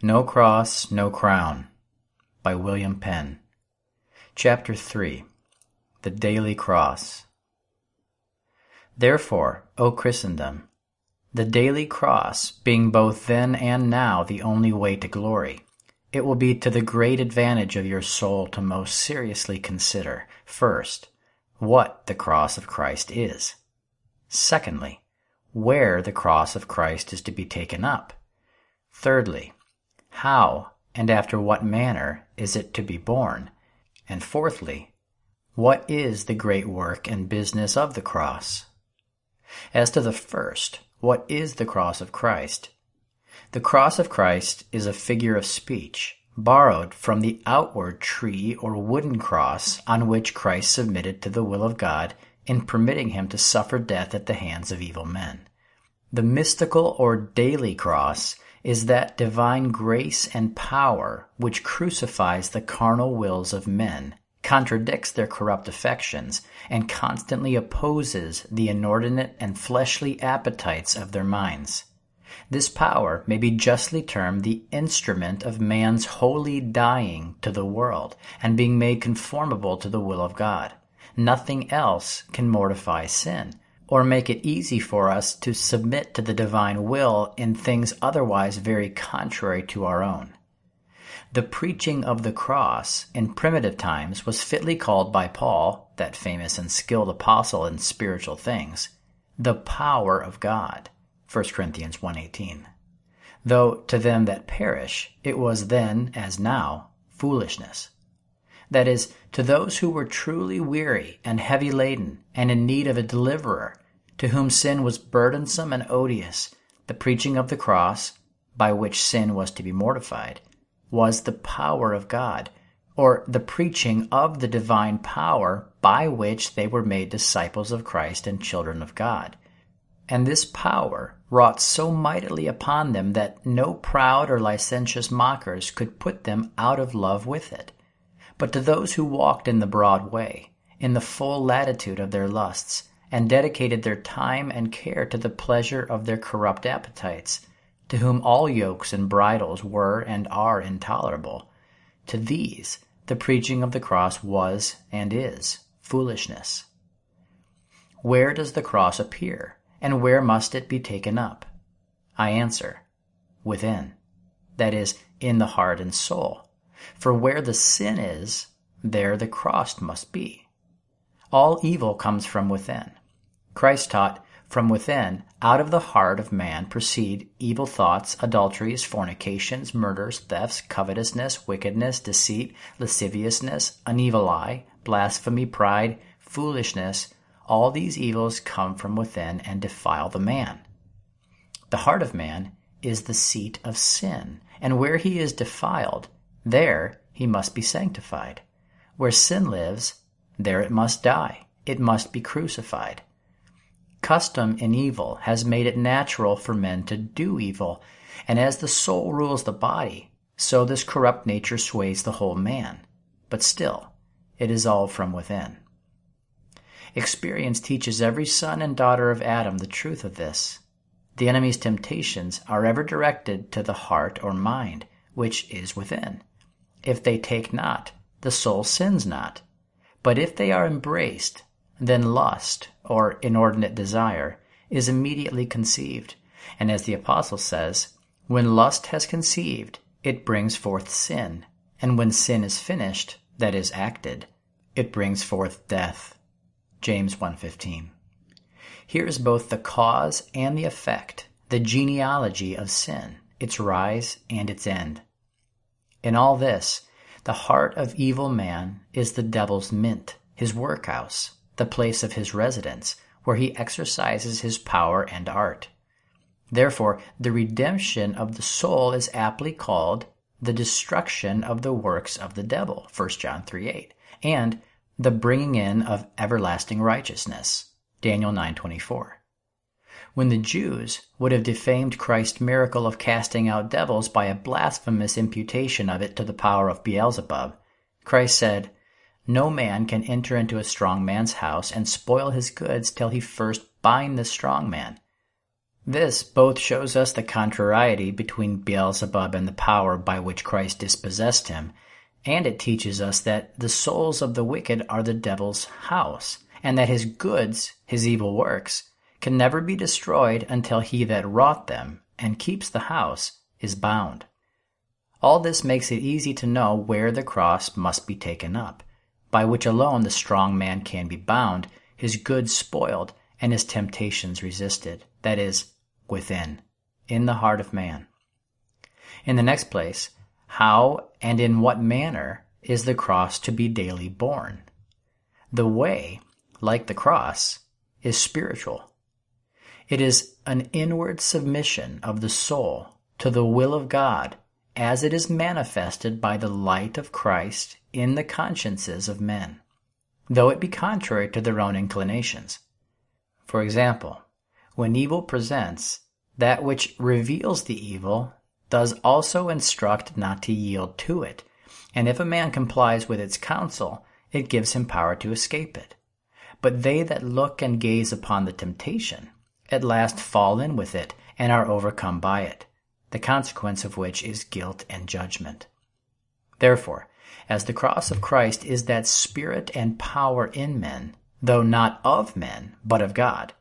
No Cross, No Crown by William Penn. Chapter 3 The Daily Cross. Therefore, O Christendom, the daily cross being both then and now the only way to glory, it will be to the great advantage of your soul to most seriously consider, first, what the cross of Christ is. Secondly, where the cross of Christ is to be taken up. Thirdly, how and after what manner is it to be borne? And fourthly, what is the great work and business of the cross? As to the first, what is the cross of Christ? The cross of Christ is a figure of speech borrowed from the outward tree or wooden cross on which Christ submitted to the will of God in permitting him to suffer death at the hands of evil men. The mystical or daily cross is that divine grace and power which crucifies the carnal wills of men, contradicts their corrupt affections, and constantly opposes the inordinate and fleshly appetites of their minds. This power may be justly termed the instrument of man's wholly dying to the world and being made conformable to the will of God. Nothing else can mortify sin or make it easy for us to submit to the divine will in things otherwise very contrary to our own. The preaching of the cross in primitive times was fitly called by Paul, that famous and skilled apostle in spiritual things, the power of God. 1 Corinthians 1:18. Though to them that perish it was then as now foolishness. That is, to those who were truly weary and heavy laden and in need of a deliverer, to whom sin was burdensome and odious, the preaching of the cross, by which sin was to be mortified, was the power of God, or the preaching of the divine power by which they were made disciples of Christ and children of God. And this power wrought so mightily upon them that no proud or licentious mockers could put them out of love with it. But to those who walked in the broad way, in the full latitude of their lusts, and dedicated their time and care to the pleasure of their corrupt appetites, to whom all yokes and bridles were and are intolerable, to these the preaching of the cross was and is foolishness. Where does the cross appear? and where must it be taken up? I answer, within. That is, in the heart and soul. For where the sin is, there the cross must be. All evil comes from within. Christ taught, from within, out of the heart of man proceed evil thoughts, adulteries, fornications, murders, thefts, covetousness, wickedness, deceit, lasciviousness, an evil eye, blasphemy, pride, foolishness, all these evils come from within and defile the man. The heart of man is the seat of sin, and where he is defiled, there he must be sanctified. Where sin lives, there it must die. It must be crucified. Custom in evil has made it natural for men to do evil, and as the soul rules the body, so this corrupt nature sways the whole man. But still, it is all from within. Experience teaches every son and daughter of Adam the truth of this. The enemy's temptations are ever directed to the heart or mind, which is within. If they take not, the soul sins not. But if they are embraced, then lust, or inordinate desire, is immediately conceived. And as the Apostle says, when lust has conceived, it brings forth sin. And when sin is finished, that is acted, it brings forth death. James 1:15. Here is both the cause and the effect, the genealogy of sin, its rise and its end. In all this, the heart of evil man is the devil's mint, his workhouse, the place of his residence, where he exercises his power and art. Therefore, the redemption of the soul is aptly called the destruction of the works of the devil, 1 John 3 8, and the bringing in of everlasting righteousness. Daniel 9:24. When the Jews would have defamed Christ's miracle of casting out devils by a blasphemous imputation of it to the power of Beelzebub, Christ said, "No man can enter into a strong man's house and spoil his goods till he first bind the strong man." This both shows us the contrariety between Beelzebub and the power by which Christ dispossessed him, and it teaches us that the souls of the wicked are the devil's house, and that his goods, his evil works, can never be destroyed until he that wrought them and keeps the house is bound. All this makes it easy to know where the cross must be taken up, by which alone the strong man can be bound, his goods spoiled, and his temptations resisted, that is, within, in the heart of man. In the next place, how and in what manner is the cross to be daily borne? The way, like the cross, is spiritual. It is an inward submission of the soul to the will of God as it is manifested by the light of Christ in the consciences of men, though it be contrary to their own inclinations. For example, when evil presents, that which reveals the evil does also instruct not to yield to it, and if a man complies with its counsel, it gives him power to escape it. But they that look and gaze upon the temptation at last fall in with it and are overcome by it, the consequence of which is guilt and judgment. Therefore, as the cross of Christ is that spirit and power in men, though not of men, but of God,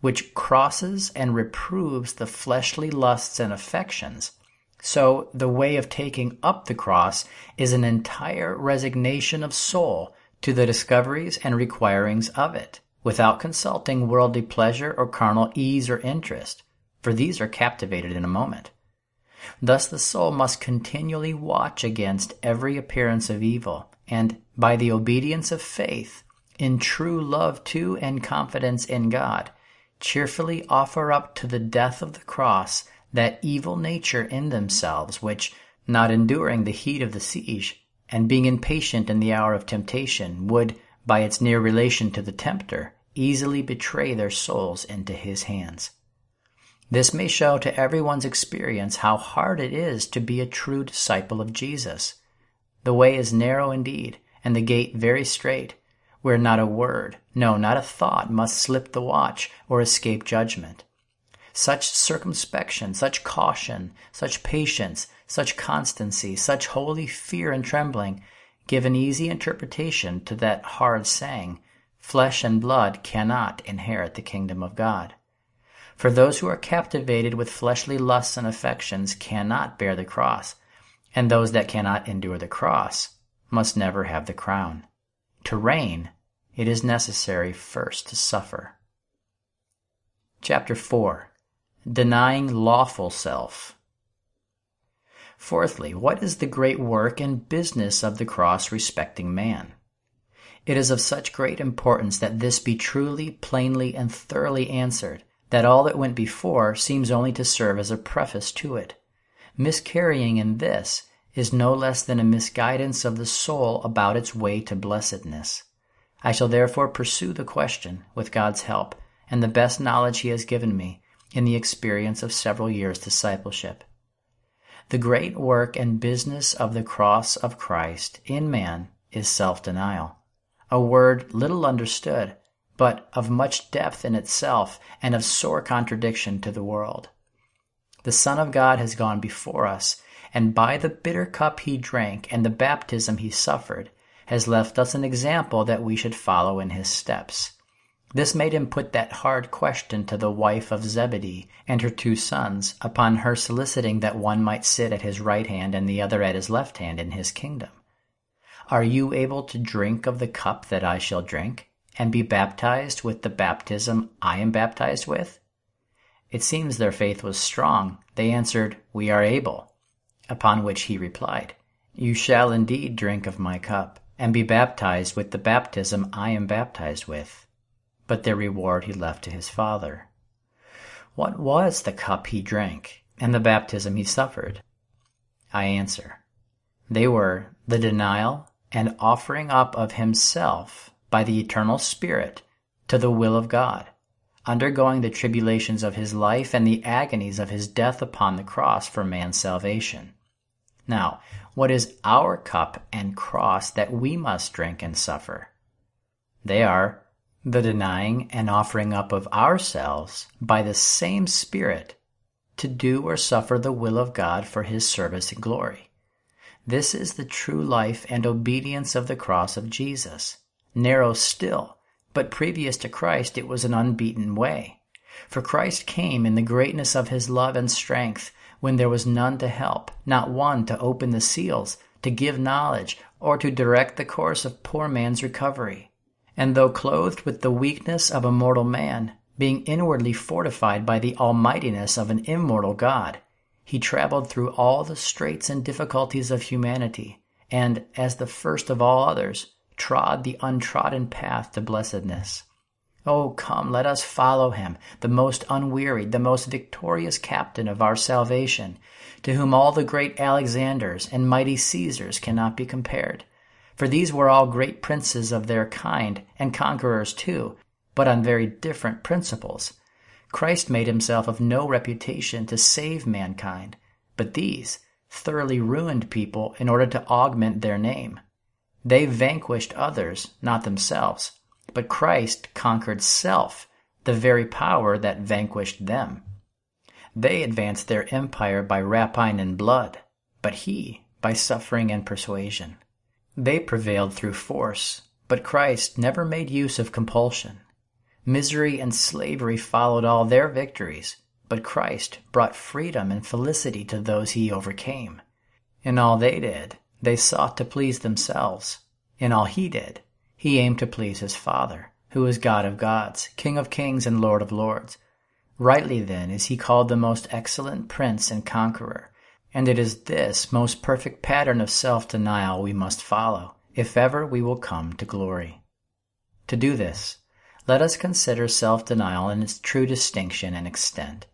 which crosses and reproves the fleshly lusts and affections. So the way of taking up the cross is an entire resignation of soul to the discoveries and requirings of it, without consulting worldly pleasure or carnal ease or interest, for these are captivated in a moment. Thus the soul must continually watch against every appearance of evil, and by the obedience of faith, in true love to and confidence in God, cheerfully offer up to the death of the cross that evil nature in themselves which, not enduring the heat of the siege, and being impatient in the hour of temptation, would, by its near relation to the tempter, easily betray their souls into his hands. This may show to everyone's experience how hard it is to be a true disciple of Jesus. The way is narrow indeed, and the gate very strait, where not a word, no, not a thought must slip the watch or escape judgment. Such circumspection, such caution, such patience, such constancy, such holy fear and trembling give an easy interpretation to that hard saying, flesh and blood cannot inherit the kingdom of God. For those who are captivated with fleshly lusts and affections cannot bear the cross, and those that cannot endure the cross must never have the crown. To reign it is necessary first to suffer. Chapter 4 Denying Lawful Self. Fourthly, what is the great work and business of the cross respecting man? It is of such great importance that this be truly, plainly, and thoroughly answered, that all that went before seems only to serve as a preface to it. Miscarrying in this is no less than a misguidance of the soul about its way to blessedness. I shall therefore pursue the question, with God's help, and the best knowledge He has given me, in the experience of several years' discipleship. The great work and business of the cross of Christ in man is self denial, a word little understood, but of much depth in itself and of sore contradiction to the world. The Son of God has gone before us, and by the bitter cup he drank and the baptism he suffered, has left us an example that we should follow in his steps. This made him put that hard question to the wife of Zebedee and her two sons, upon her soliciting that one might sit at his right hand and the other at his left hand in his kingdom. Are you able to drink of the cup that I shall drink, and be baptized with the baptism I am baptized with? It seems their faith was strong. They answered, We are able. Upon which he replied, You shall indeed drink of my cup and be baptized with the baptism I am baptized with. But their reward he left to his Father. What was the cup he drank, and the baptism he suffered? I answer, they were the denial and offering up of himself by the eternal Spirit to the will of God, undergoing the tribulations of his life and the agonies of his death upon the cross for man's salvation. Now, what is our cup and cross that we must drink and suffer? They are the denying and offering up of ourselves by the same Spirit to do or suffer the will of God for his service and glory. This is the true life and obedience of the cross of Jesus. Narrow still, but previous to Christ it was an unbeaten way. For Christ came in the greatness of his love and strength when there was none to help, not one to open the seals, to give knowledge, or to direct the course of poor man's recovery and though clothed with the weakness of a mortal man, being inwardly fortified by the almightiness of an immortal God, he traveled through all the straits and difficulties of humanity, and, as the first of all others, trod the untrodden path to blessedness. Oh, come, let us follow him, the most unwearied, the most victorious captain of our salvation, to whom all the great Alexanders and mighty Caesars cannot be compared for these were all great princes of their kind, and conquerors too, but on very different principles. Christ made himself of no reputation to save mankind, but these thoroughly ruined people in order to augment their name. They vanquished others, not themselves, but Christ conquered self, the very power that vanquished them. They advanced their empire by rapine and blood, but he by suffering and persuasion. They prevailed through force, but Christ never made use of compulsion. Misery and slavery followed all their victories, but Christ brought freedom and felicity to those he overcame. In all they did, they sought to please themselves. In all he did, he aimed to please his Father, who is God of gods, King of kings, and Lord of lords. Rightly then is he called the most excellent Prince and Conqueror, and it is this most perfect pattern of self denial we must follow, if ever we will come to glory. To do this, let us consider self denial in its true distinction and extent.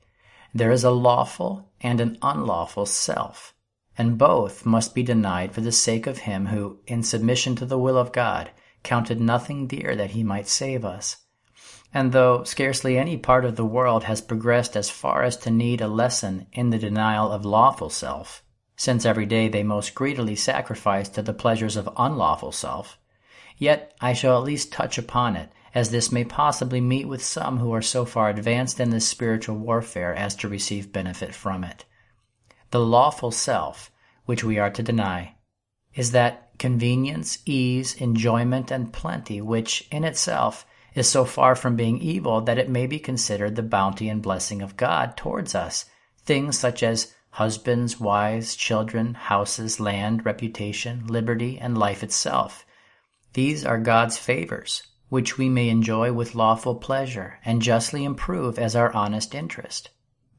There is a lawful and an unlawful self, and both must be denied for the sake of him who, in submission to the will of God, counted nothing dear that he might save us and though scarcely any part of the world has progressed as far as to need a lesson in the denial of lawful self, since every day they most greedily sacrifice to the pleasures of unlawful self, yet I shall at least touch upon it, as this may possibly meet with some who are so far advanced in this spiritual warfare as to receive benefit from it. The lawful self, which we are to deny, is that convenience, ease, enjoyment, and plenty which, in itself, is so far from being evil that it may be considered the bounty and blessing of God towards us. Things such as husbands, wives, children, houses, land, reputation, liberty, and life itself. These are God's favors, which we may enjoy with lawful pleasure and justly improve as our honest interest.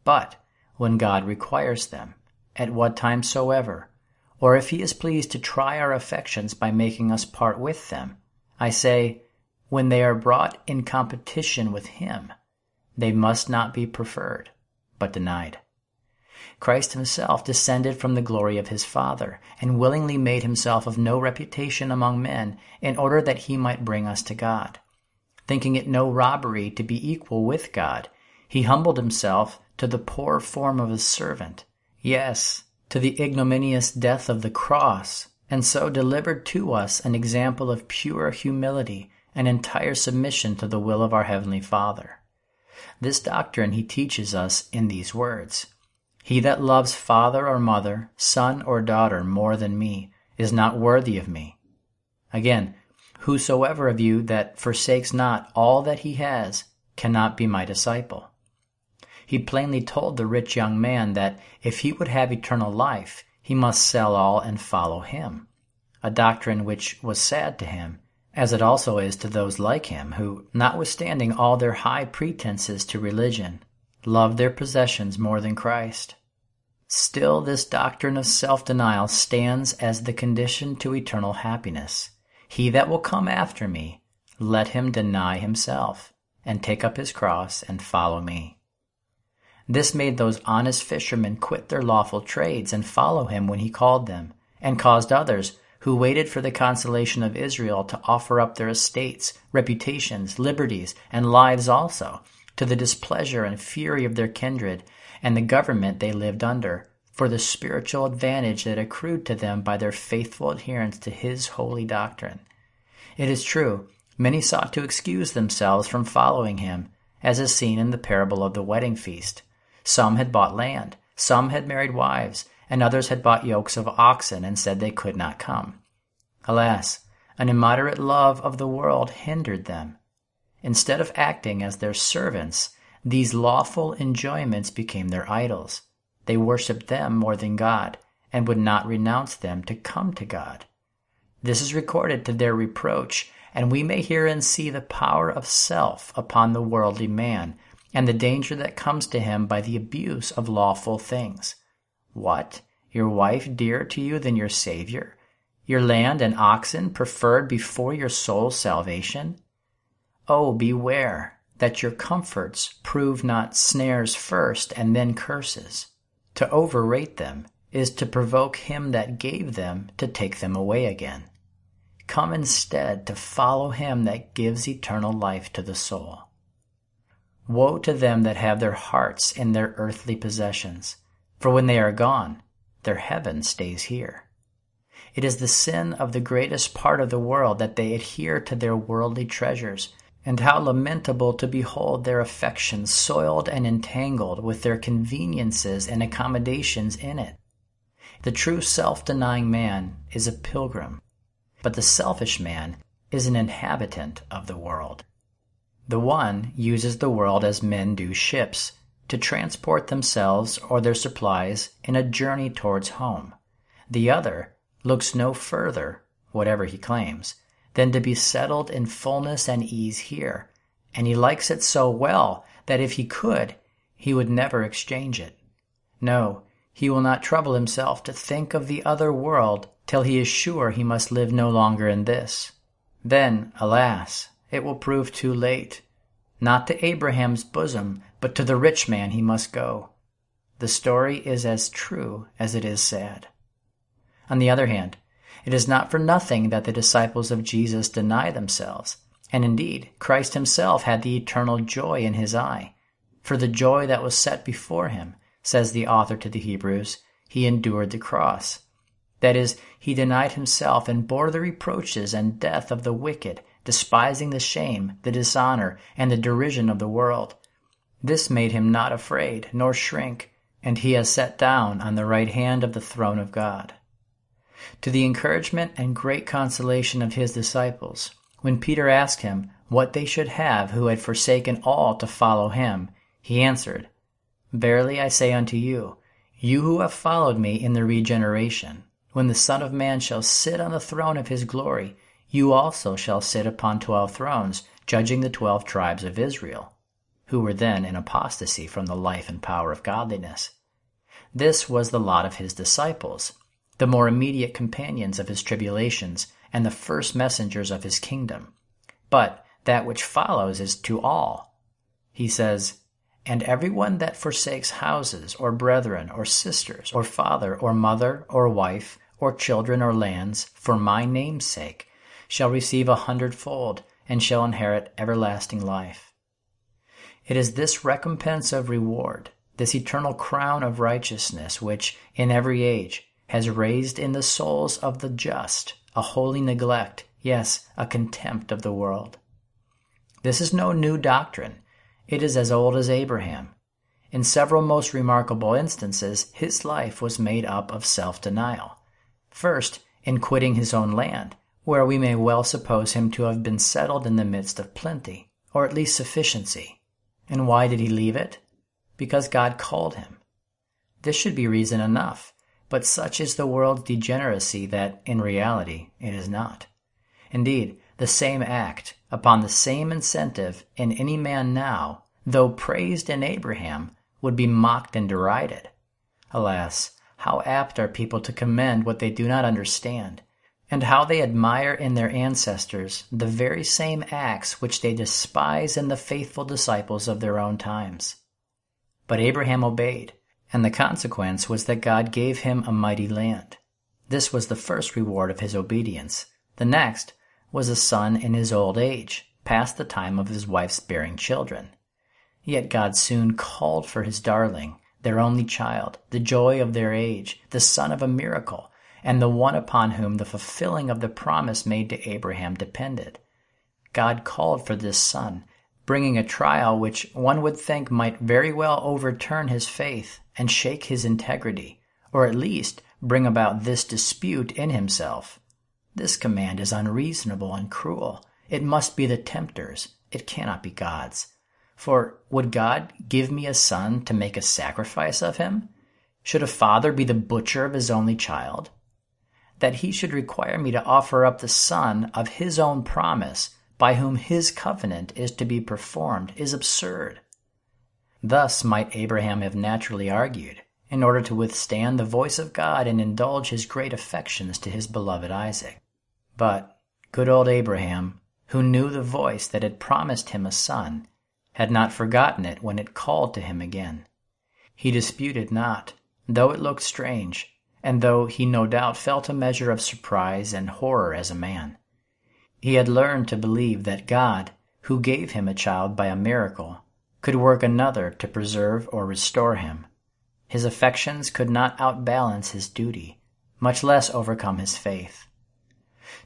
But when God requires them, at what time soever, or if he is pleased to try our affections by making us part with them, I say, when they are brought in competition with Him, they must not be preferred, but denied. Christ himself descended from the glory of his Father, and willingly made himself of no reputation among men, in order that he might bring us to God. Thinking it no robbery to be equal with God, he humbled himself to the poor form of a servant, yes, to the ignominious death of the cross, and so delivered to us an example of pure humility and entire submission to the will of our Heavenly Father. This doctrine he teaches us in these words He that loves father or mother, son or daughter more than me, is not worthy of me. Again, whosoever of you that forsakes not all that he has cannot be my disciple. He plainly told the rich young man that if he would have eternal life, he must sell all and follow him, a doctrine which was sad to him as it also is to those like him who, notwithstanding all their high pretenses to religion, love their possessions more than Christ. Still, this doctrine of self denial stands as the condition to eternal happiness. He that will come after me, let him deny himself, and take up his cross and follow me. This made those honest fishermen quit their lawful trades and follow him when he called them, and caused others who waited for the consolation of Israel to offer up their estates, reputations, liberties, and lives also, to the displeasure and fury of their kindred and the government they lived under, for the spiritual advantage that accrued to them by their faithful adherence to his holy doctrine. It is true, Many sought to excuse themselves from following him, as is seen in the parable of the wedding feast. Some had bought land, some had married wives, and others had bought yokes of oxen and said they could not come. Alas, an immoderate love of the world hindered them. Instead of acting as their servants, these lawful enjoyments became their idols. They worshipped them more than God, and would not renounce them to come to God. This is recorded to their reproach, and we may herein see the power of self upon the worldly man, and the danger that comes to him by the abuse of lawful things. What? Your wife dearer to you than your Savior? Your land and oxen preferred before your soul's salvation? Oh, beware that your comforts prove not snares first and then curses. To overrate them is to provoke him that gave them to take them away again. Come instead to follow him that gives eternal life to the soul. Woe to them that have their hearts in their earthly possessions, for when they are gone, their heaven stays here. It is the sin of the greatest part of the world that they adhere to their worldly treasures, and how lamentable to behold their affections soiled and entangled with their conveniences and accommodations in it. The true self denying man is a pilgrim, but the selfish man is an inhabitant of the world. The one uses the world as men do ships, to transport themselves or their supplies in a journey towards home. The other looks no further, whatever he claims, than to be settled in fullness and ease here, and he likes it so well that if he could, he would never exchange it. No, he will not trouble himself to think of the other world till he is sure he must live no longer in this. Then, alas, it will prove too late. Not to Abraham's bosom, but to the rich man he must go. The story is as true as it is sad. On the other hand, it is not for nothing that the disciples of Jesus deny themselves. And indeed, Christ himself had the eternal joy in his eye. For the joy that was set before him, says the author to the Hebrews, he endured the cross. That is, he denied himself and bore the reproaches and death of the wicked, despising the shame, the dishonor, and the derision of the world. This made him not afraid, nor shrink, and he has sat down on the right hand of the throne of God to the encouragement and great consolation of his disciples. When Peter asked him what they should have who had forsaken all to follow him, he answered, Verily I say unto you, you who have followed me in the regeneration, when the Son of Man shall sit on the throne of his glory, you also shall sit upon twelve thrones, judging the twelve tribes of Israel, who were then in apostasy from the life and power of godliness. This was the lot of his disciples, the more immediate companions of his tribulations, and the first messengers of his kingdom. But that which follows is to all. He says, And every one that forsakes houses, or brethren, or sisters, or father, or mother, or wife, or children, or lands, for my name's sake, shall receive a hundredfold, and shall inherit everlasting life. It is this recompense of reward, this eternal crown of righteousness, which, in every age, has raised in the souls of the just a holy neglect, yes, a contempt of the world. This is no new doctrine. It is as old as Abraham. In several most remarkable instances, his life was made up of self denial. First, in quitting his own land, where we may well suppose him to have been settled in the midst of plenty, or at least sufficiency. And why did he leave it? Because God called him. This should be reason enough. But such is the world's degeneracy that, in reality, it is not. Indeed, the same act, upon the same incentive, in any man now, though praised in Abraham, would be mocked and derided. Alas, how apt are people to commend what they do not understand, and how they admire in their ancestors the very same acts which they despise in the faithful disciples of their own times. But Abraham obeyed, and the consequence was that God gave him a mighty land. This was the first reward of his obedience. The next was a son in his old age, past the time of his wife's bearing children. Yet God soon called for his darling, their only child, the joy of their age, the son of a miracle, and the one upon whom the fulfilling of the promise made to Abraham depended. God called for this son, bringing a trial which one would think might very well overturn his faith and shake his integrity, or at least bring about this dispute in himself. This command is unreasonable and cruel. It must be the tempter's. It cannot be God's. For would God give me a son to make a sacrifice of him? Should a father be the butcher of his only child? That he should require me to offer up the son of his own promise by whom his covenant is to be performed is absurd. Thus might Abraham have naturally argued, in order to withstand the voice of God and indulge his great affections to his beloved Isaac. But good old Abraham, who knew the voice that had promised him a son, had not forgotten it when it called to him again. He disputed not, though it looked strange, and though he no doubt felt a measure of surprise and horror as a man. He had learned to believe that God, who gave him a child by a miracle, could work another to preserve or restore him. His affections could not outbalance his duty, much less overcome his faith.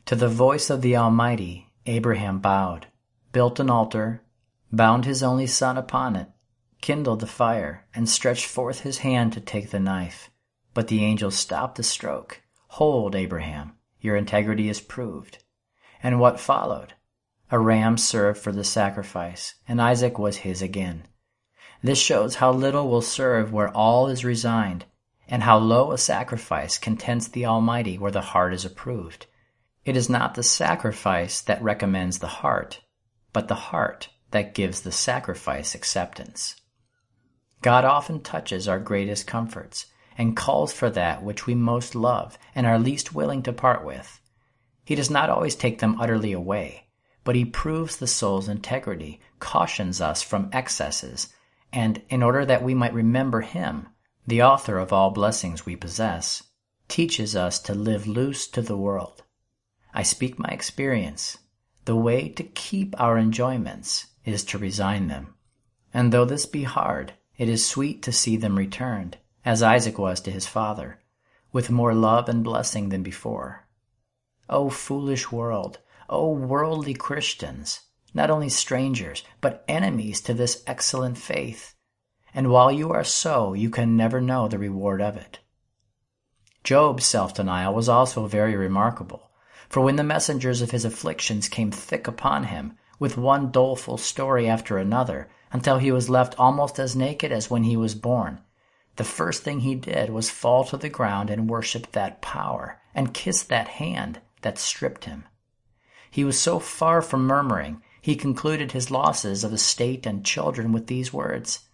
To the voice of the Almighty, Abraham bowed, built an altar, bound his only son upon it, kindled the fire, and stretched forth his hand to take the knife. But the angel stopped the stroke. Hold, Abraham, your integrity is proved. And what followed? A ram served for the sacrifice, and Isaac was his again. This shows how little will serve where all is resigned, and how low a sacrifice contents the Almighty where the heart is approved. It is not the sacrifice that recommends the heart, but the heart that gives the sacrifice acceptance. God often touches our greatest comforts and calls for that which we most love and are least willing to part with. He does not always take them utterly away, but he proves the soul's integrity, cautions us from excesses, and in order that we might remember him, the author of all blessings we possess, teaches us to live loose to the world. I speak my experience. The way to keep our enjoyments is to resign them. And though this be hard, it is sweet to see them returned, as Isaac was to his father, with more love and blessing than before. O foolish world! O worldly Christians! Not only strangers, but enemies to this excellent faith. And while you are so, you can never know the reward of it. Job's self-denial was also very remarkable. For when the messengers of his afflictions came thick upon him, with one doleful story after another, until he was left almost as naked as when he was born, the first thing he did was fall to the ground and worship that power, and kiss that hand that stripped him. He was so far from murmuring, he concluded his losses of estate and children with these words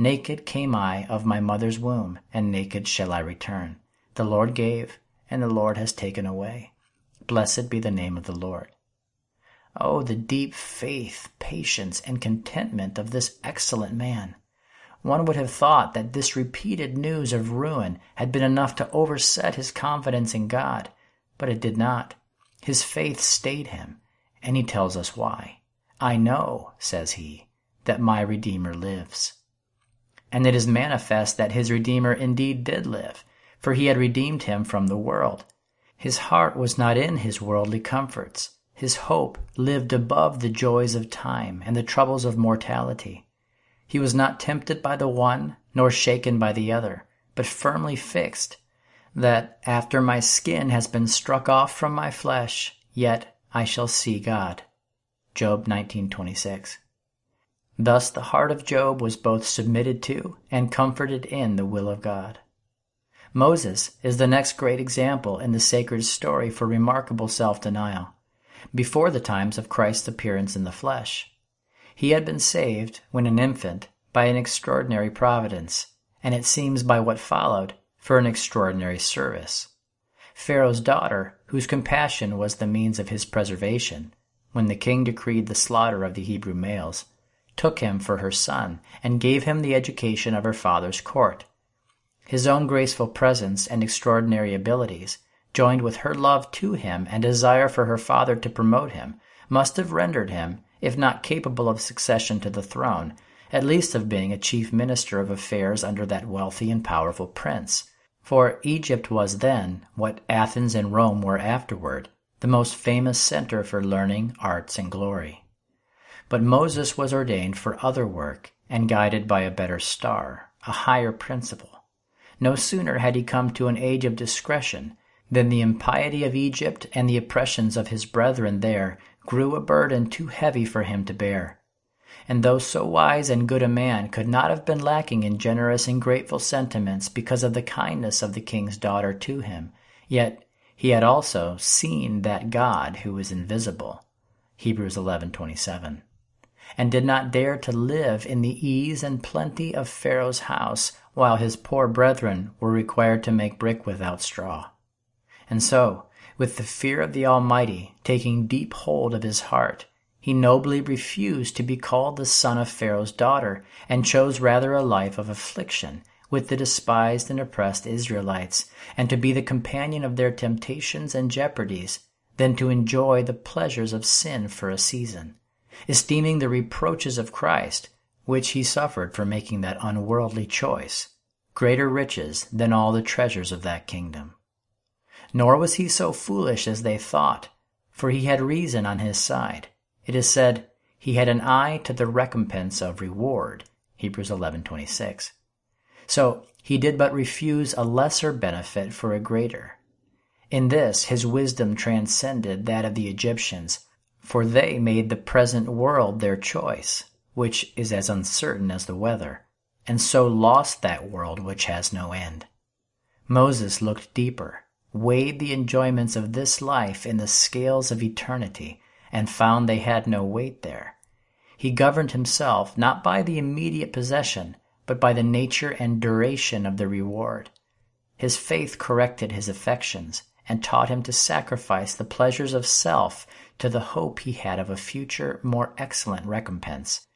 Naked came I of my mother's womb, and naked shall I return. The Lord gave, and the Lord has taken away. Blessed be the name of the Lord. Oh, the deep faith, patience, and contentment of this excellent man! One would have thought that this repeated news of ruin had been enough to overset his confidence in God, but it did not. His faith stayed him, and he tells us why. I know, says he, that my Redeemer lives. And it is manifest that his Redeemer indeed did live, for he had redeemed him from the world. His heart was not in his worldly comforts. His hope lived above the joys of time and the troubles of mortality. He was not tempted by the one, nor shaken by the other, but firmly fixed that after my skin has been struck off from my flesh, yet I shall see God. Job 19:26. Thus the heart of Job was both submitted to and comforted in the will of God. Moses is the next great example in the sacred story for remarkable self-denial, before the times of Christ's appearance in the flesh. He had been saved, when an infant, by an extraordinary providence, and it seems by what followed, for an extraordinary service. Pharaoh's daughter, whose compassion was the means of his preservation, when the king decreed the slaughter of the Hebrew males, took him for her son and gave him the education of her father's court. His own graceful presence and extraordinary abilities, joined with her love to him and desire for her father to promote him, must have rendered him, if not capable of succession to the throne, at least of being a chief minister of affairs under that wealthy and powerful prince. For Egypt was then, what Athens and Rome were afterward, the most famous center for learning, arts, and glory. But Moses was ordained for other work and guided by a better star, a higher principle. No sooner had he come to an age of discretion than the impiety of Egypt and the oppressions of his brethren there grew a burden too heavy for him to bear. And though so wise and good a man could not have been lacking in generous and grateful sentiments because of the kindness of the king's daughter to him, yet he had also seen that God who is invisible. Hebrews 11:27 and did not dare to live in the ease and plenty of Pharaoh's house, while his poor brethren were required to make brick without straw. And so, with the fear of the Almighty taking deep hold of his heart, he nobly refused to be called the son of Pharaoh's daughter, and chose rather a life of affliction with the despised and oppressed Israelites, and to be the companion of their temptations and jeopardies, than to enjoy the pleasures of sin for a season esteeming the reproaches of Christ, which he suffered for making that unworldly choice, greater riches than all the treasures of that kingdom. Nor was he so foolish as they thought, for he had reason on his side. It is said, he had an eye to the recompense of reward. Hebrews 11:26. So he did but refuse a lesser benefit for a greater. In this his wisdom transcended that of the Egyptians, for they made the present world their choice, which is as uncertain as the weather, and so lost that world which has no end. Moses looked deeper, weighed the enjoyments of this life in the scales of eternity, and found they had no weight there. He governed himself not by the immediate possession, but by the nature and duration of the reward. His faith corrected his affections, and taught him to sacrifice the pleasures of self to the hope he had of a future, more excellent recompense.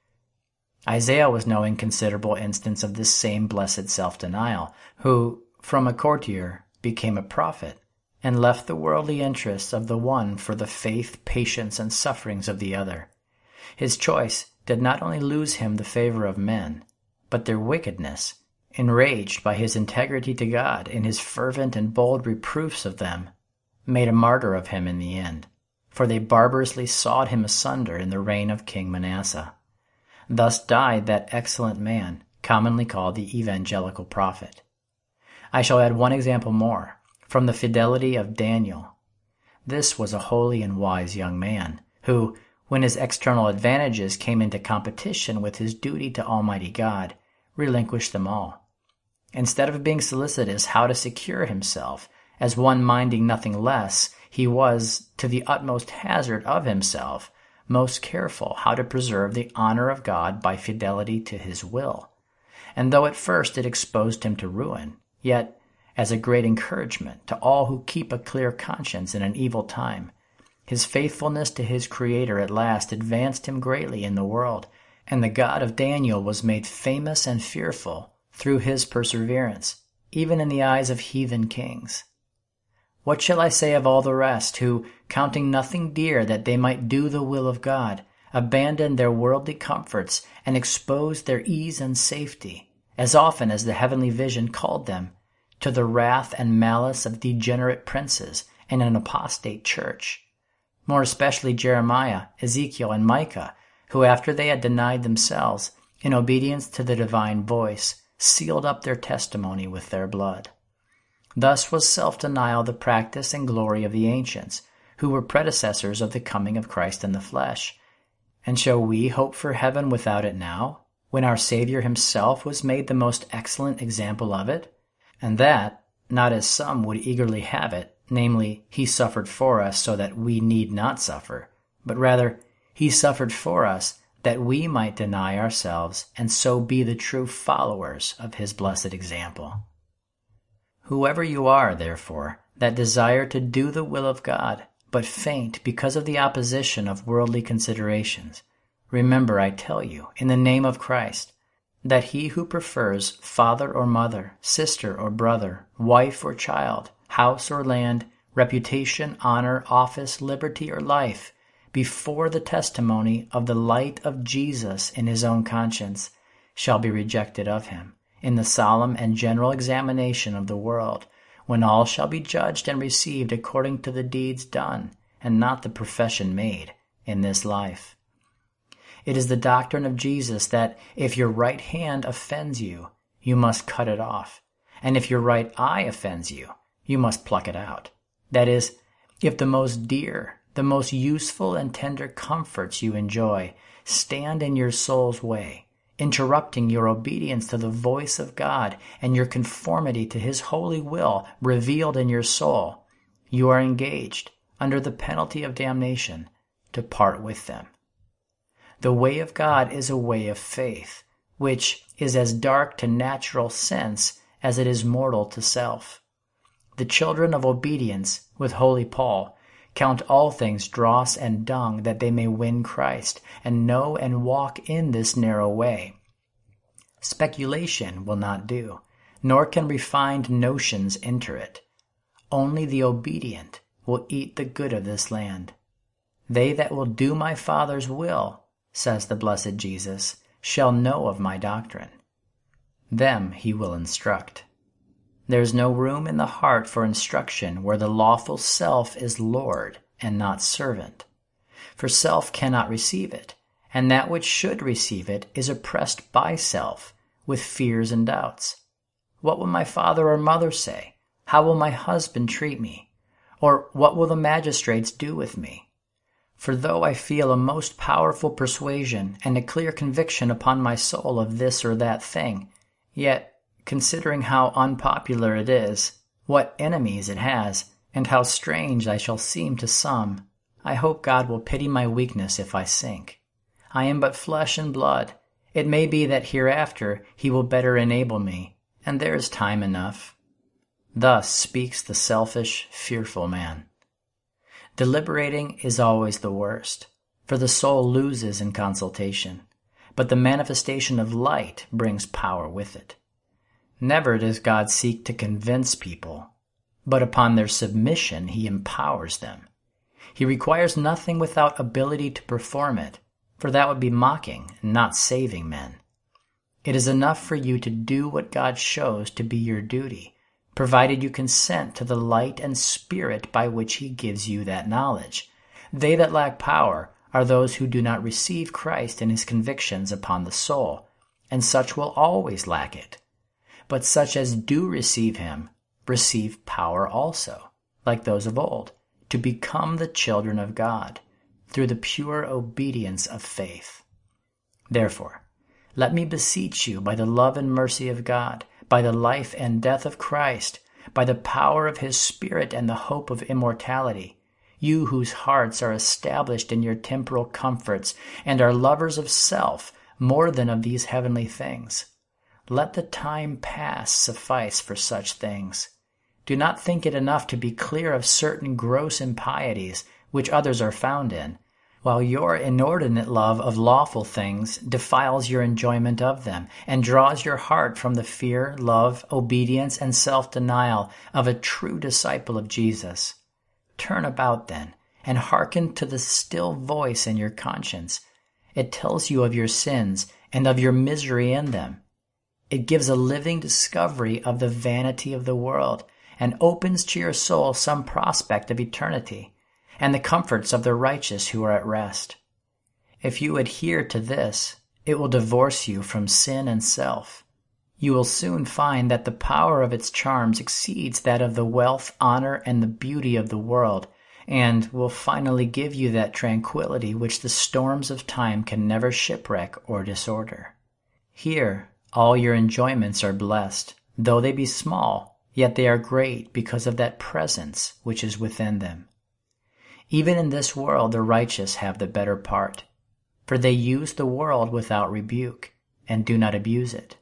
Isaiah was no inconsiderable instance of this same blessed self denial, who, from a courtier, became a prophet, and left the worldly interests of the one for the faith, patience, and sufferings of the other. His choice did not only lose him the favor of men, but their wickedness, enraged by his integrity to God in his fervent and bold reproofs of them, made a martyr of him in the end for they barbarously sawed him asunder in the reign of King Manasseh. Thus died that excellent man, commonly called the evangelical prophet. I shall add one example more, from the fidelity of Daniel. This was a holy and wise young man, who, when his external advantages came into competition with his duty to Almighty God, relinquished them all. Instead of being solicitous how to secure himself, as one minding nothing less, he was, to the utmost hazard of himself, most careful how to preserve the honor of God by fidelity to his will. And though at first it exposed him to ruin, yet, as a great encouragement to all who keep a clear conscience in an evil time, his faithfulness to his Creator at last advanced him greatly in the world, and the God of Daniel was made famous and fearful through his perseverance, even in the eyes of heathen kings. What shall I say of all the rest, who, counting nothing dear that they might do the will of God, abandoned their worldly comforts and exposed their ease and safety, as often as the heavenly vision called them, to the wrath and malice of degenerate princes and an apostate church? More especially Jeremiah, Ezekiel, and Micah, who after they had denied themselves, in obedience to the divine voice, sealed up their testimony with their blood. Thus was self-denial the practice and glory of the ancients, who were predecessors of the coming of Christ in the flesh. And shall we hope for heaven without it now, when our Saviour himself was made the most excellent example of it? And that, not as some would eagerly have it, namely, he suffered for us so that we need not suffer, but rather, he suffered for us that we might deny ourselves and so be the true followers of his blessed example. Whoever you are, therefore, that desire to do the will of God, but faint because of the opposition of worldly considerations, remember, I tell you, in the name of Christ, that he who prefers father or mother, sister or brother, wife or child, house or land, reputation, honor, office, liberty, or life, before the testimony of the light of Jesus in his own conscience, shall be rejected of him in the solemn and general examination of the world, when all shall be judged and received according to the deeds done, and not the profession made in this life. It is the doctrine of Jesus that if your right hand offends you, you must cut it off, and if your right eye offends you, you must pluck it out. That is, if the most dear, the most useful and tender comforts you enjoy stand in your soul's way, interrupting your obedience to the voice of God and your conformity to His holy will revealed in your soul, you are engaged, under the penalty of damnation, to part with them. The way of God is a way of faith, which is as dark to natural sense as it is mortal to self. The children of obedience, with holy Paul, count all things dross and dung that they may win Christ, and know and walk in this narrow way. Speculation will not do, nor can refined notions enter it. Only the obedient will eat the good of this land. They that will do my Father's will, says the blessed Jesus, shall know of my doctrine. Them he will instruct. There is no room in the heart for instruction where the lawful self is Lord and not servant. For self cannot receive it, and that which should receive it is oppressed by self, with fears and doubts. What will my father or mother say? How will my husband treat me? Or what will the magistrates do with me? For though I feel a most powerful persuasion and a clear conviction upon my soul of this or that thing, yet considering how unpopular it is, what enemies it has, and how strange I shall seem to some, I hope God will pity my weakness if I sink. I am but flesh and blood. It may be that hereafter he will better enable me, and there is time enough. Thus speaks the selfish, fearful man. Deliberating is always the worst, for the soul loses in consultation, but the manifestation of light brings power with it. Never does God seek to convince people, but upon their submission he empowers them. He requires nothing without ability to perform it, for that would be mocking, not saving men. It is enough for you to do what God shows to be your duty, provided you consent to the light and spirit by which he gives you that knowledge. They that lack power are those who do not receive Christ in his convictions upon the soul, and such will always lack it but such as do receive him receive power also, like those of old, to become the children of God, through the pure obedience of faith. Therefore, let me beseech you by the love and mercy of God, by the life and death of Christ, by the power of his Spirit and the hope of immortality, you whose hearts are established in your temporal comforts and are lovers of self more than of these heavenly things. Let the time past suffice for such things. Do not think it enough to be clear of certain gross impieties which others are found in, while your inordinate love of lawful things defiles your enjoyment of them, and draws your heart from the fear, love, obedience, and self denial of a true disciple of Jesus. Turn about then, and hearken to the still voice in your conscience. It tells you of your sins and of your misery in them it gives a living discovery of the vanity of the world and opens to your soul some prospect of eternity and the comforts of the righteous who are at rest. If you adhere to this, it will divorce you from sin and self. You will soon find that the power of its charms exceeds that of the wealth, honor, and the beauty of the world, and will finally give you that tranquility which the storms of time can never shipwreck or disorder. Here, all your enjoyments are blessed. Though they be small, yet they are great because of that presence which is within them. Even in this world the righteous have the better part, for they use the world without rebuke, and do not abuse it.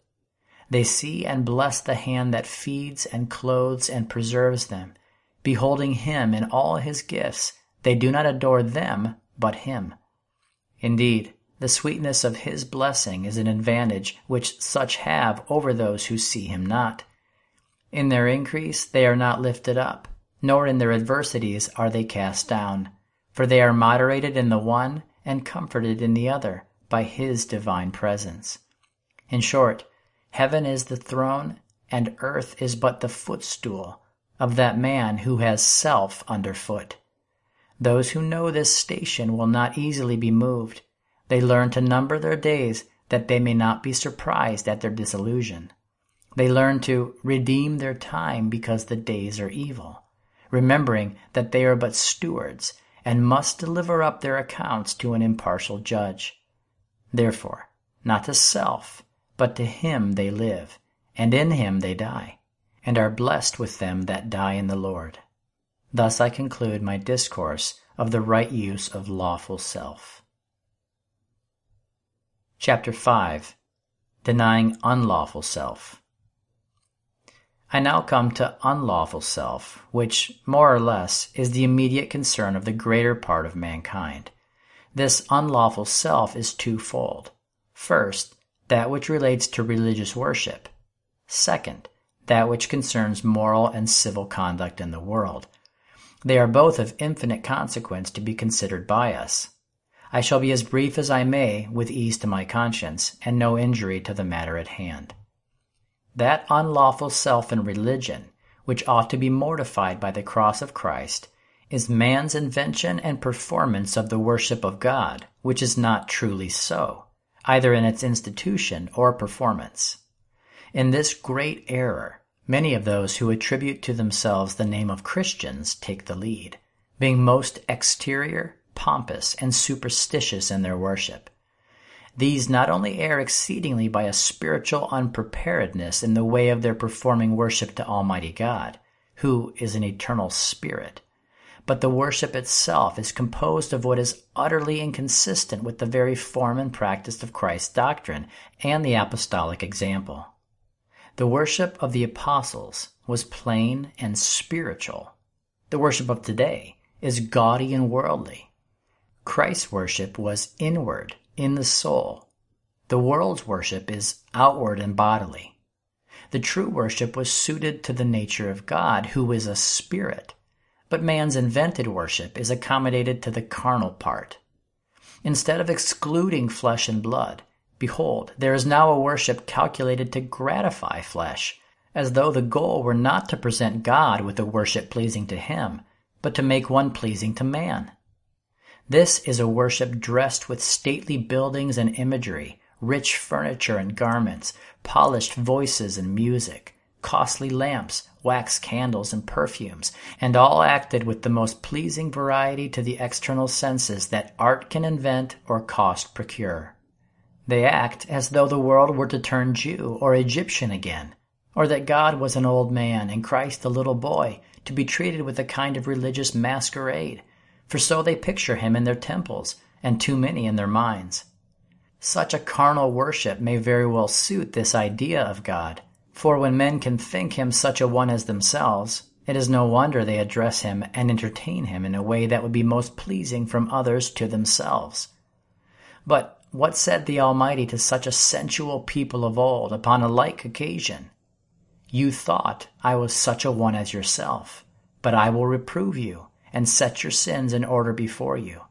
They see and bless the hand that feeds and clothes and preserves them. Beholding him in all his gifts, they do not adore them, but him. Indeed, the sweetness of his blessing is an advantage which such have over those who see him not. In their increase they are not lifted up, nor in their adversities are they cast down, for they are moderated in the one and comforted in the other by his divine presence. In short, heaven is the throne and earth is but the footstool of that man who has self underfoot. Those who know this station will not easily be moved. They learn to number their days that they may not be surprised at their disillusion. They learn to redeem their time because the days are evil, remembering that they are but stewards and must deliver up their accounts to an impartial judge. Therefore, not to self, but to him they live, and in him they die, and are blessed with them that die in the Lord. Thus I conclude my discourse of the right use of lawful self. Chapter 5 Denying Unlawful Self. I now come to unlawful self, which, more or less, is the immediate concern of the greater part of mankind. This unlawful self is twofold. First, that which relates to religious worship. Second, that which concerns moral and civil conduct in the world. They are both of infinite consequence to be considered by us. I shall be as brief as I may, with ease to my conscience, and no injury to the matter at hand. That unlawful self in religion, which ought to be mortified by the cross of Christ, is man's invention and performance of the worship of God, which is not truly so, either in its institution or performance. In this great error, many of those who attribute to themselves the name of Christians take the lead, being most exterior, pompous, and superstitious in their worship. These not only err exceedingly by a spiritual unpreparedness in the way of their performing worship to Almighty God, who is an eternal spirit, but the worship itself is composed of what is utterly inconsistent with the very form and practice of Christ's doctrine and the apostolic example. The worship of the apostles was plain and spiritual. The worship of today is gaudy and worldly. Christ's worship was inward, in the soul. The world's worship is outward and bodily. The true worship was suited to the nature of God, who is a spirit, but man's invented worship is accommodated to the carnal part. Instead of excluding flesh and blood, behold, there is now a worship calculated to gratify flesh, as though the goal were not to present God with a worship pleasing to him, but to make one pleasing to man. This is a worship dressed with stately buildings and imagery, rich furniture and garments, polished voices and music, costly lamps, wax candles and perfumes, and all acted with the most pleasing variety to the external senses that art can invent or cost procure. They act as though the world were to turn Jew or Egyptian again, or that God was an old man and Christ a little boy, to be treated with a kind of religious masquerade, for so they picture him in their temples, and too many in their minds. Such a carnal worship may very well suit this idea of God, for when men can think him such a one as themselves, it is no wonder they address him and entertain him in a way that would be most pleasing from others to themselves. But what said the Almighty to such a sensual people of old upon a like occasion? You thought I was such a one as yourself, but I will reprove you and set your sins in order before you.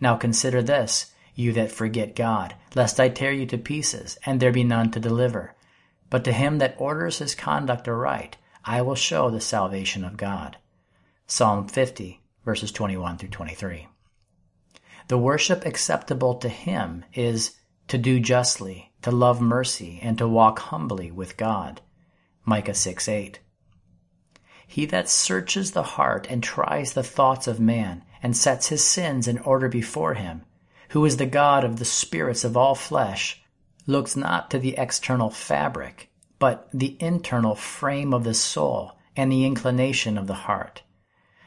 Now consider this, you that forget God, lest I tear you to pieces, and there be none to deliver. But to him that orders his conduct aright, I will show the salvation of God. Psalm 50, verses 21 through 23. The worship acceptable to him is to do justly, to love mercy, and to walk humbly with God. Micah 6 8. He that searches the heart and tries the thoughts of man, and sets his sins in order before him, who is the God of the spirits of all flesh, looks not to the external fabric, but the internal frame of the soul and the inclination of the heart.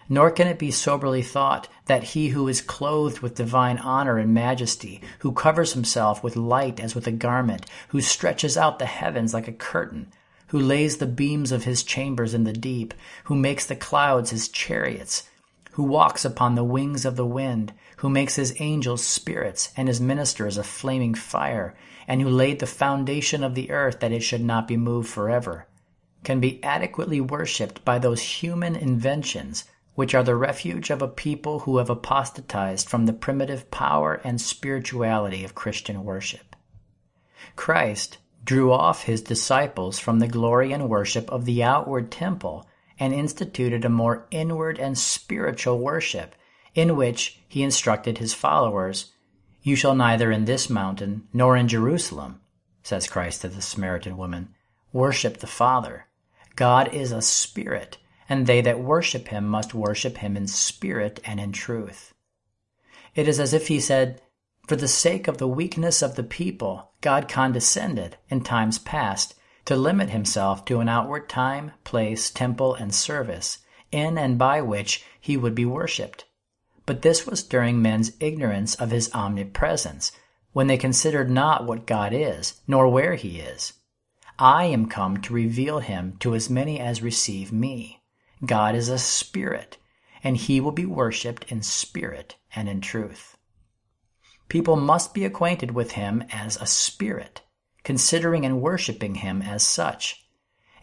Nor can it be soberly thought that he who is clothed with divine honor and majesty, who covers himself with light as with a garment, who stretches out the heavens like a curtain, who lays the beams of his chambers in the deep, who makes the clouds his chariots, who walks upon the wings of the wind, who makes his angels spirits and his ministers a flaming fire, and who laid the foundation of the earth that it should not be moved forever, can be adequately worshipped by those human inventions which are the refuge of a people who have apostatized from the primitive power and spirituality of Christian worship. Christ, drew off his disciples from the glory and worship of the outward temple and instituted a more inward and spiritual worship in which he instructed his followers, You shall neither in this mountain nor in Jerusalem, says Christ to the Samaritan woman, worship the Father. God is a spirit, and they that worship him must worship him in spirit and in truth. It is as if he said, For the sake of the weakness of the people, God condescended, in times past, to limit himself to an outward time, place, temple, and service, in and by which he would be worshipped. But this was during men's ignorance of his omnipresence, when they considered not what God is, nor where he is. I am come to reveal him to as many as receive me. God is a spirit, and he will be worshipped in spirit and in truth. People must be acquainted with him as a spirit, considering and worshiping him as such.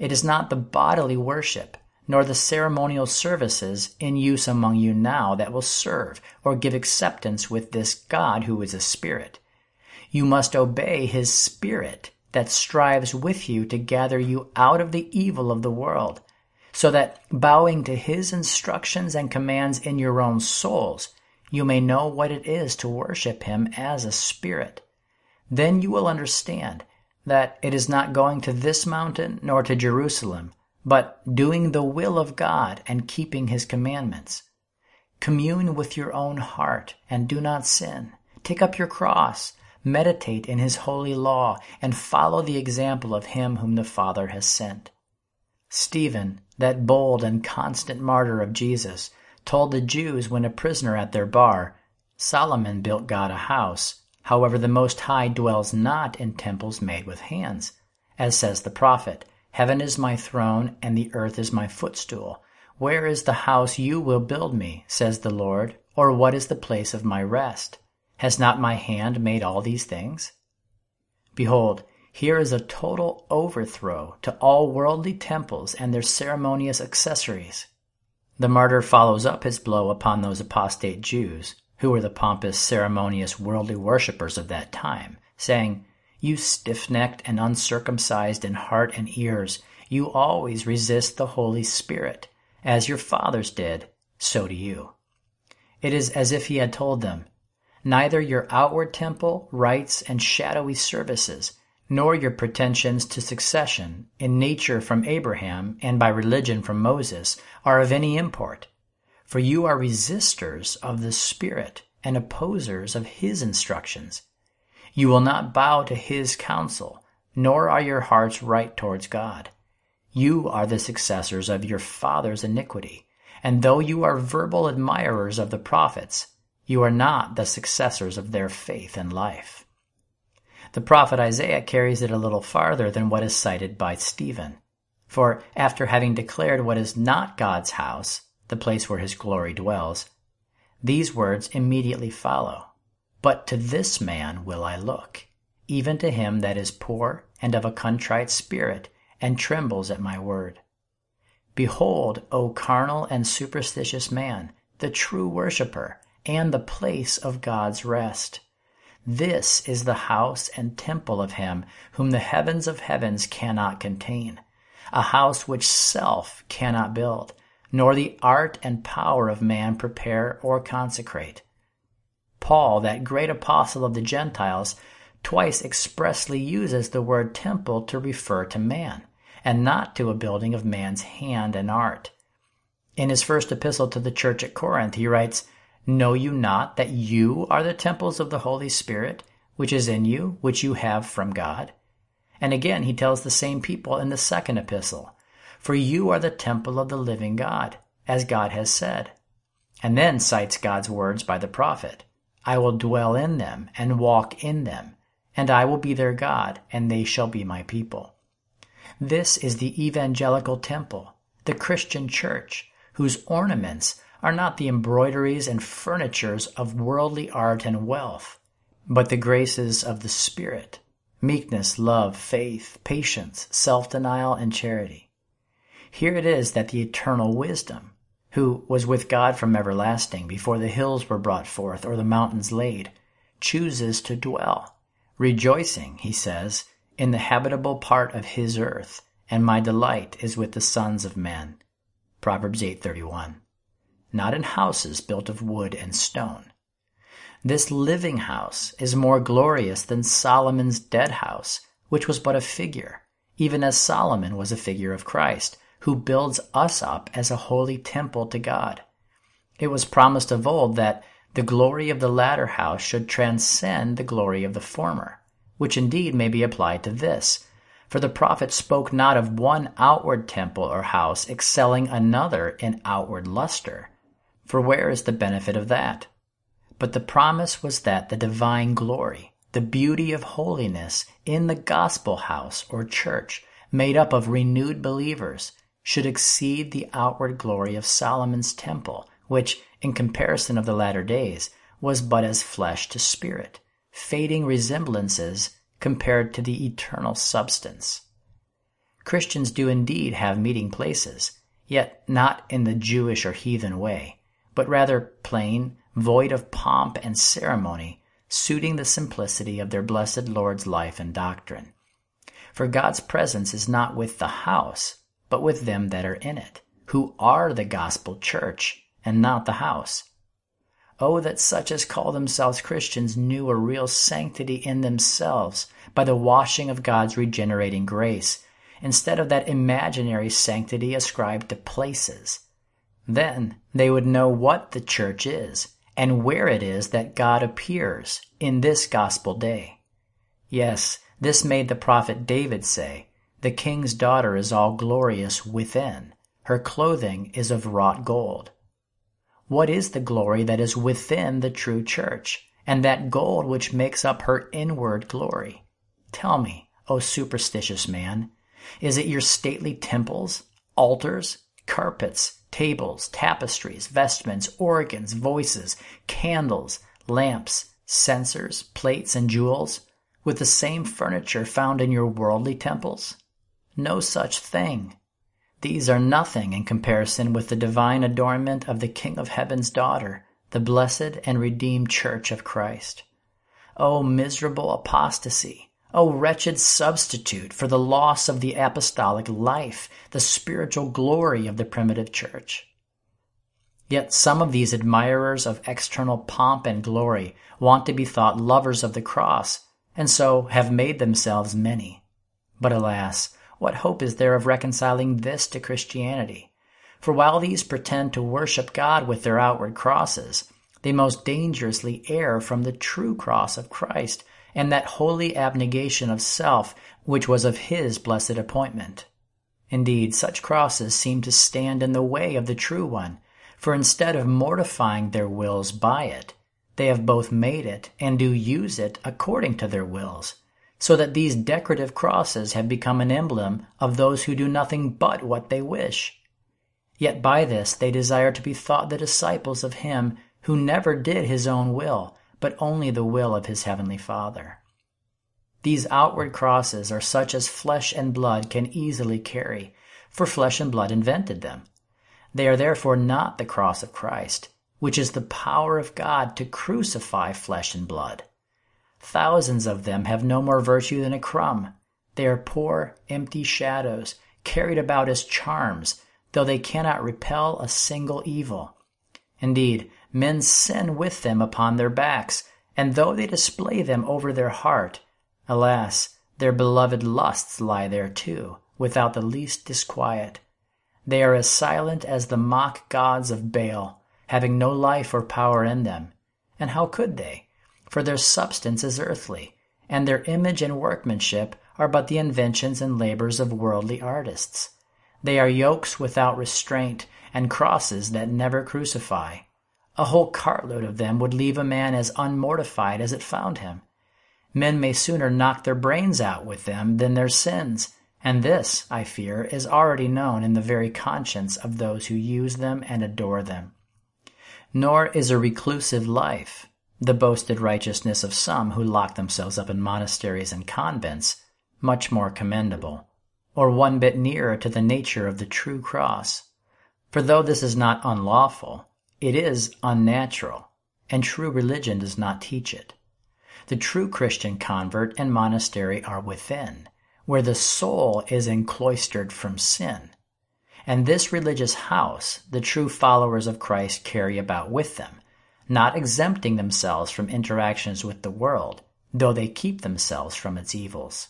It is not the bodily worship, nor the ceremonial services in use among you now that will serve or give acceptance with this God who is a spirit. You must obey his spirit that strives with you to gather you out of the evil of the world, so that bowing to his instructions and commands in your own souls, you may know what it is to worship him as a spirit. Then you will understand that it is not going to this mountain nor to Jerusalem, but doing the will of God and keeping his commandments. Commune with your own heart and do not sin. Take up your cross, meditate in his holy law, and follow the example of him whom the Father has sent. Stephen, that bold and constant martyr of Jesus, told the Jews when a prisoner at their bar, Solomon built God a house. However, the Most High dwells not in temples made with hands. As says the prophet, Heaven is my throne, and the earth is my footstool. Where is the house you will build me, says the Lord, or what is the place of my rest? Has not my hand made all these things? Behold, here is a total overthrow to all worldly temples and their ceremonious accessories. The martyr follows up his blow upon those apostate Jews, who were the pompous, ceremonious, worldly worshippers of that time, saying, you stiff necked and uncircumcised in heart and ears, you always resist the Holy Spirit. As your fathers did, so do you. It is as if he had told them, Neither your outward temple, rites, and shadowy services, nor your pretensions to succession, in nature from Abraham and by religion from Moses, are of any import. For you are resistors of the Spirit and opposers of his instructions. You will not bow to his counsel, nor are your hearts right towards God. You are the successors of your father's iniquity, and though you are verbal admirers of the prophets, you are not the successors of their faith and life. The prophet Isaiah carries it a little farther than what is cited by Stephen. For after having declared what is not God's house, the place where his glory dwells, these words immediately follow. But to this man will I look, even to him that is poor and of a contrite spirit, and trembles at my word. Behold, O carnal and superstitious man, the true worshipper, and the place of God's rest. This is the house and temple of him whom the heavens of heavens cannot contain, a house which self cannot build, nor the art and power of man prepare or consecrate. Paul, that great apostle of the Gentiles, twice expressly uses the word temple to refer to man, and not to a building of man's hand and art. In his first epistle to the church at Corinth, he writes, Know you not that you are the temples of the Holy Spirit, which is in you, which you have from God? And again, he tells the same people in the second epistle, For you are the temple of the living God, as God has said. And then cites God's words by the prophet. I will dwell in them and walk in them, and I will be their God, and they shall be my people. This is the evangelical temple, the Christian church, whose ornaments are not the embroideries and furnitures of worldly art and wealth, but the graces of the Spirit, meekness, love, faith, patience, self-denial, and charity. Here it is that the eternal wisdom, who was with God from everlasting before the hills were brought forth or the mountains laid, chooses to dwell, rejoicing, he says, in the habitable part of his earth, and my delight is with the sons of men. Proverbs 8:31. Not in houses built of wood and stone. This living house is more glorious than Solomon's dead house, which was but a figure, even as Solomon was a figure of Christ, who builds us up as a holy temple to God. It was promised of old that the glory of the latter house should transcend the glory of the former, which indeed may be applied to this. For the prophet spoke not of one outward temple or house excelling another in outward luster. For where is the benefit of that? But the promise was that the divine glory, the beauty of holiness in the gospel house or church, made up of renewed believers, should exceed the outward glory of Solomon's temple, which, in comparison of the latter days, was but as flesh to spirit, fading resemblances compared to the eternal substance. Christians do indeed have meeting places, yet not in the Jewish or heathen way, but rather plain, void of pomp and ceremony, suiting the simplicity of their blessed Lord's life and doctrine. For God's presence is not with the house, but with them that are in it, who are the gospel church, and not the house. Oh, that such as call themselves Christians knew a real sanctity in themselves by the washing of God's regenerating grace, instead of that imaginary sanctity ascribed to places. Then they would know what the church is, and where it is that God appears in this gospel day. Yes, this made the prophet David say, The king's daughter is all glorious within, her clothing is of wrought gold. What is the glory that is within the true church, and that gold which makes up her inward glory? Tell me, O superstitious man, is it your stately temples, altars, carpets, tables, tapestries, vestments, organs, voices, candles, lamps, censers, plates, and jewels, with the same furniture found in your worldly temples? No such thing. These are nothing in comparison with the divine adornment of the King of Heaven's daughter, the blessed and redeemed Church of Christ. O miserable apostasy! O wretched substitute for the loss of the apostolic life, the spiritual glory of the primitive church. Yet some of these admirers of external pomp and glory want to be thought lovers of the cross, and so have made themselves many. But alas, what hope is there of reconciling this to Christianity? For while these pretend to worship God with their outward crosses, they most dangerously err from the true cross of Christ and that holy abnegation of self which was of his blessed appointment. Indeed, such crosses seem to stand in the way of the true one, for instead of mortifying their wills by it, they have both made it and do use it according to their wills, so that these decorative crosses have become an emblem of those who do nothing but what they wish. Yet by this they desire to be thought the disciples of him who never did his own will, but only the will of his heavenly Father. These outward crosses are such as flesh and blood can easily carry, for flesh and blood invented them. They are therefore not the cross of Christ, which is the power of God to crucify flesh and blood. Thousands of them have no more virtue than a crumb. They are poor, empty shadows, carried about as charms, though they cannot repel a single evil. Indeed, men sin with them upon their backs, and though they display them over their heart, alas, their beloved lusts lie there too, without the least disquiet. They are as silent as the mock gods of Baal, having no life or power in them. And how could they? for their substance is earthly, and their image and workmanship are but the inventions and labors of worldly artists. They are yokes without restraint, and crosses that never crucify. A whole cartload of them would leave a man as unmortified as it found him. Men may sooner knock their brains out with them than their sins, and this, I fear, is already known in the very conscience of those who use them and adore them. Nor is a reclusive life, the boasted righteousness of some who lock themselves up in monasteries and convents much more commendable, or one bit nearer to the nature of the true cross. For though this is not unlawful, it is unnatural, and true religion does not teach it. The true Christian convert and monastery are within, where the soul is encloistered from sin. And this religious house the true followers of Christ carry about with them, not exempting themselves from interactions with the world, though they keep themselves from its evils.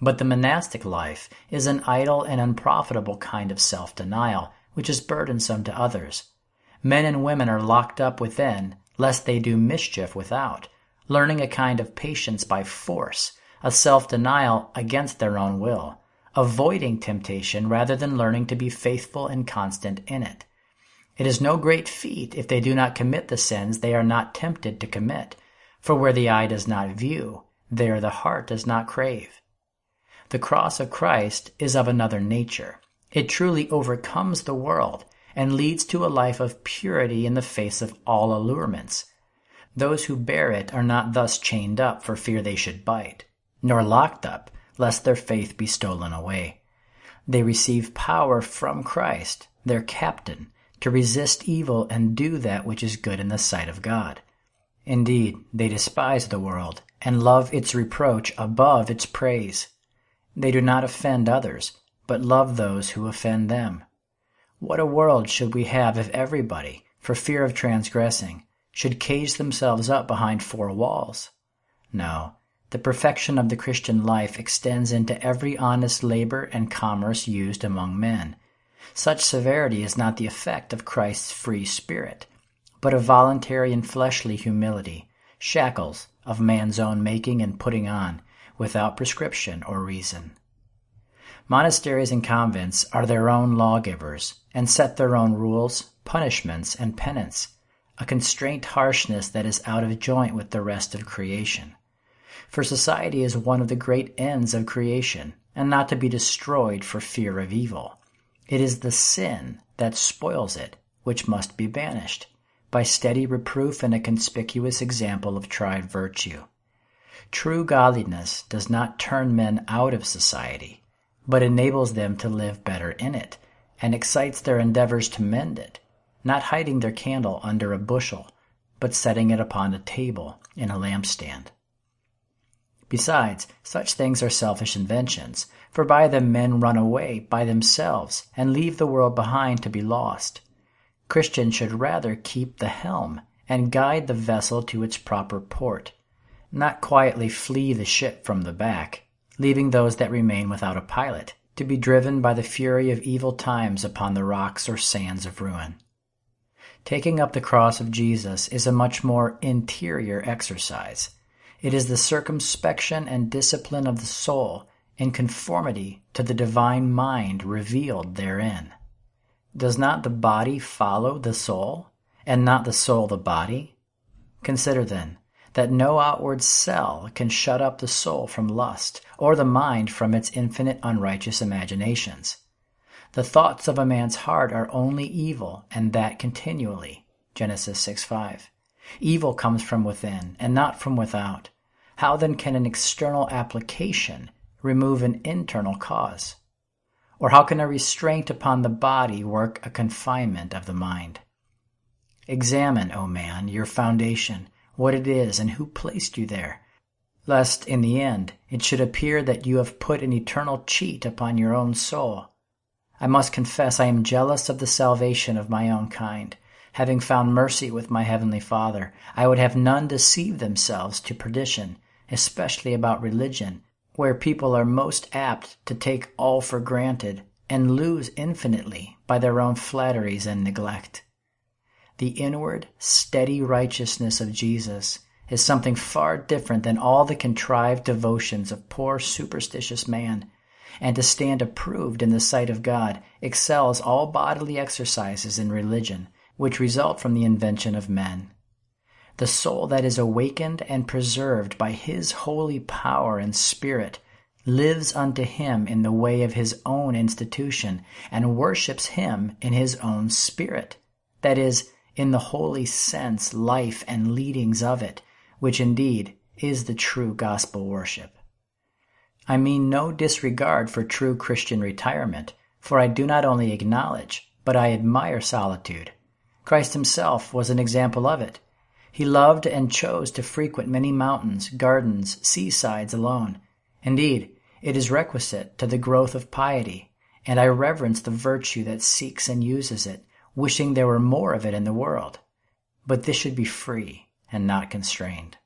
But the monastic life is an idle and unprofitable kind of self-denial, which is burdensome to others. Men and women are locked up within, lest they do mischief without, learning a kind of patience by force, a self-denial against their own will, avoiding temptation rather than learning to be faithful and constant in it. It is no great feat if they do not commit the sins they are not tempted to commit, for where the eye does not view, there the heart does not crave. The cross of Christ is of another nature. It truly overcomes the world and leads to a life of purity in the face of all allurements. Those who bear it are not thus chained up for fear they should bite, nor locked up lest their faith be stolen away. They receive power from Christ, their captain, to resist evil and do that which is good in the sight of God. Indeed, they despise the world and love its reproach above its praise. They do not offend others, but love those who offend them. What a world should we have if everybody, for fear of transgressing, should cage themselves up behind four walls? No, the perfection of the Christian life extends into every honest labor and commerce used among men. Such severity is not the effect of Christ's free spirit, but of voluntary and fleshly humility, shackles of man's own making and putting on, without prescription or reason. Monasteries and convents are their own lawgivers, and set their own rules, punishments, and penance, a constraint harshness that is out of joint with the rest of creation for society is one of the great ends of creation, and not to be destroyed for fear of evil. It is the sin that spoils it which must be banished, by steady reproof and a conspicuous example of tried virtue. True godliness does not turn men out of society, but enables them to live better in it, and excites their endeavors to mend it, not hiding their candle under a bushel, but setting it upon a table in a lampstand. Besides, such things are selfish inventions, for by them men run away by themselves and leave the world behind to be lost. Christians should rather keep the helm and guide the vessel to its proper port, not quietly flee the ship from the back, leaving those that remain without a pilot to be driven by the fury of evil times upon the rocks or sands of ruin. Taking up the cross of Jesus is a much more interior exercise it is the circumspection and discipline of the soul in conformity to the divine mind revealed therein. Does not the body follow the soul, and not the soul the body? Consider then that no outward cell can shut up the soul from lust, or the mind from its infinite unrighteous imaginations. The thoughts of a man's heart are only evil, and that continually. Genesis 6 5. Evil comes from within, and not from without. How then can an external application remove an internal cause? Or how can a restraint upon the body work a confinement of the mind? Examine, O man, your foundation, what it is, and who placed you there, lest in the end it should appear that you have put an eternal cheat upon your own soul. I must confess I am jealous of the salvation of my own kind. Having found mercy with my heavenly Father, I would have none deceive themselves to perdition, especially about religion, where people are most apt to take all for granted and lose infinitely by their own flatteries and neglect. The inward, steady righteousness of Jesus is something far different than all the contrived devotions of poor superstitious man, and to stand approved in the sight of God excels all bodily exercises in religion, which result from the invention of men. The soul that is awakened and preserved by His holy power and Spirit lives unto Him in the way of His own institution and worships Him in His own Spirit. That is, in the holy sense, life, and leadings of it, which indeed is the true gospel worship. I mean no disregard for true Christian retirement, for I do not only acknowledge, but I admire solitude. Christ himself was an example of it. He loved and chose to frequent many mountains, gardens, seasides alone. Indeed, it is requisite to the growth of piety, and I reverence the virtue that seeks and uses it, wishing there were more of it in the world. But this should be free and not constrained.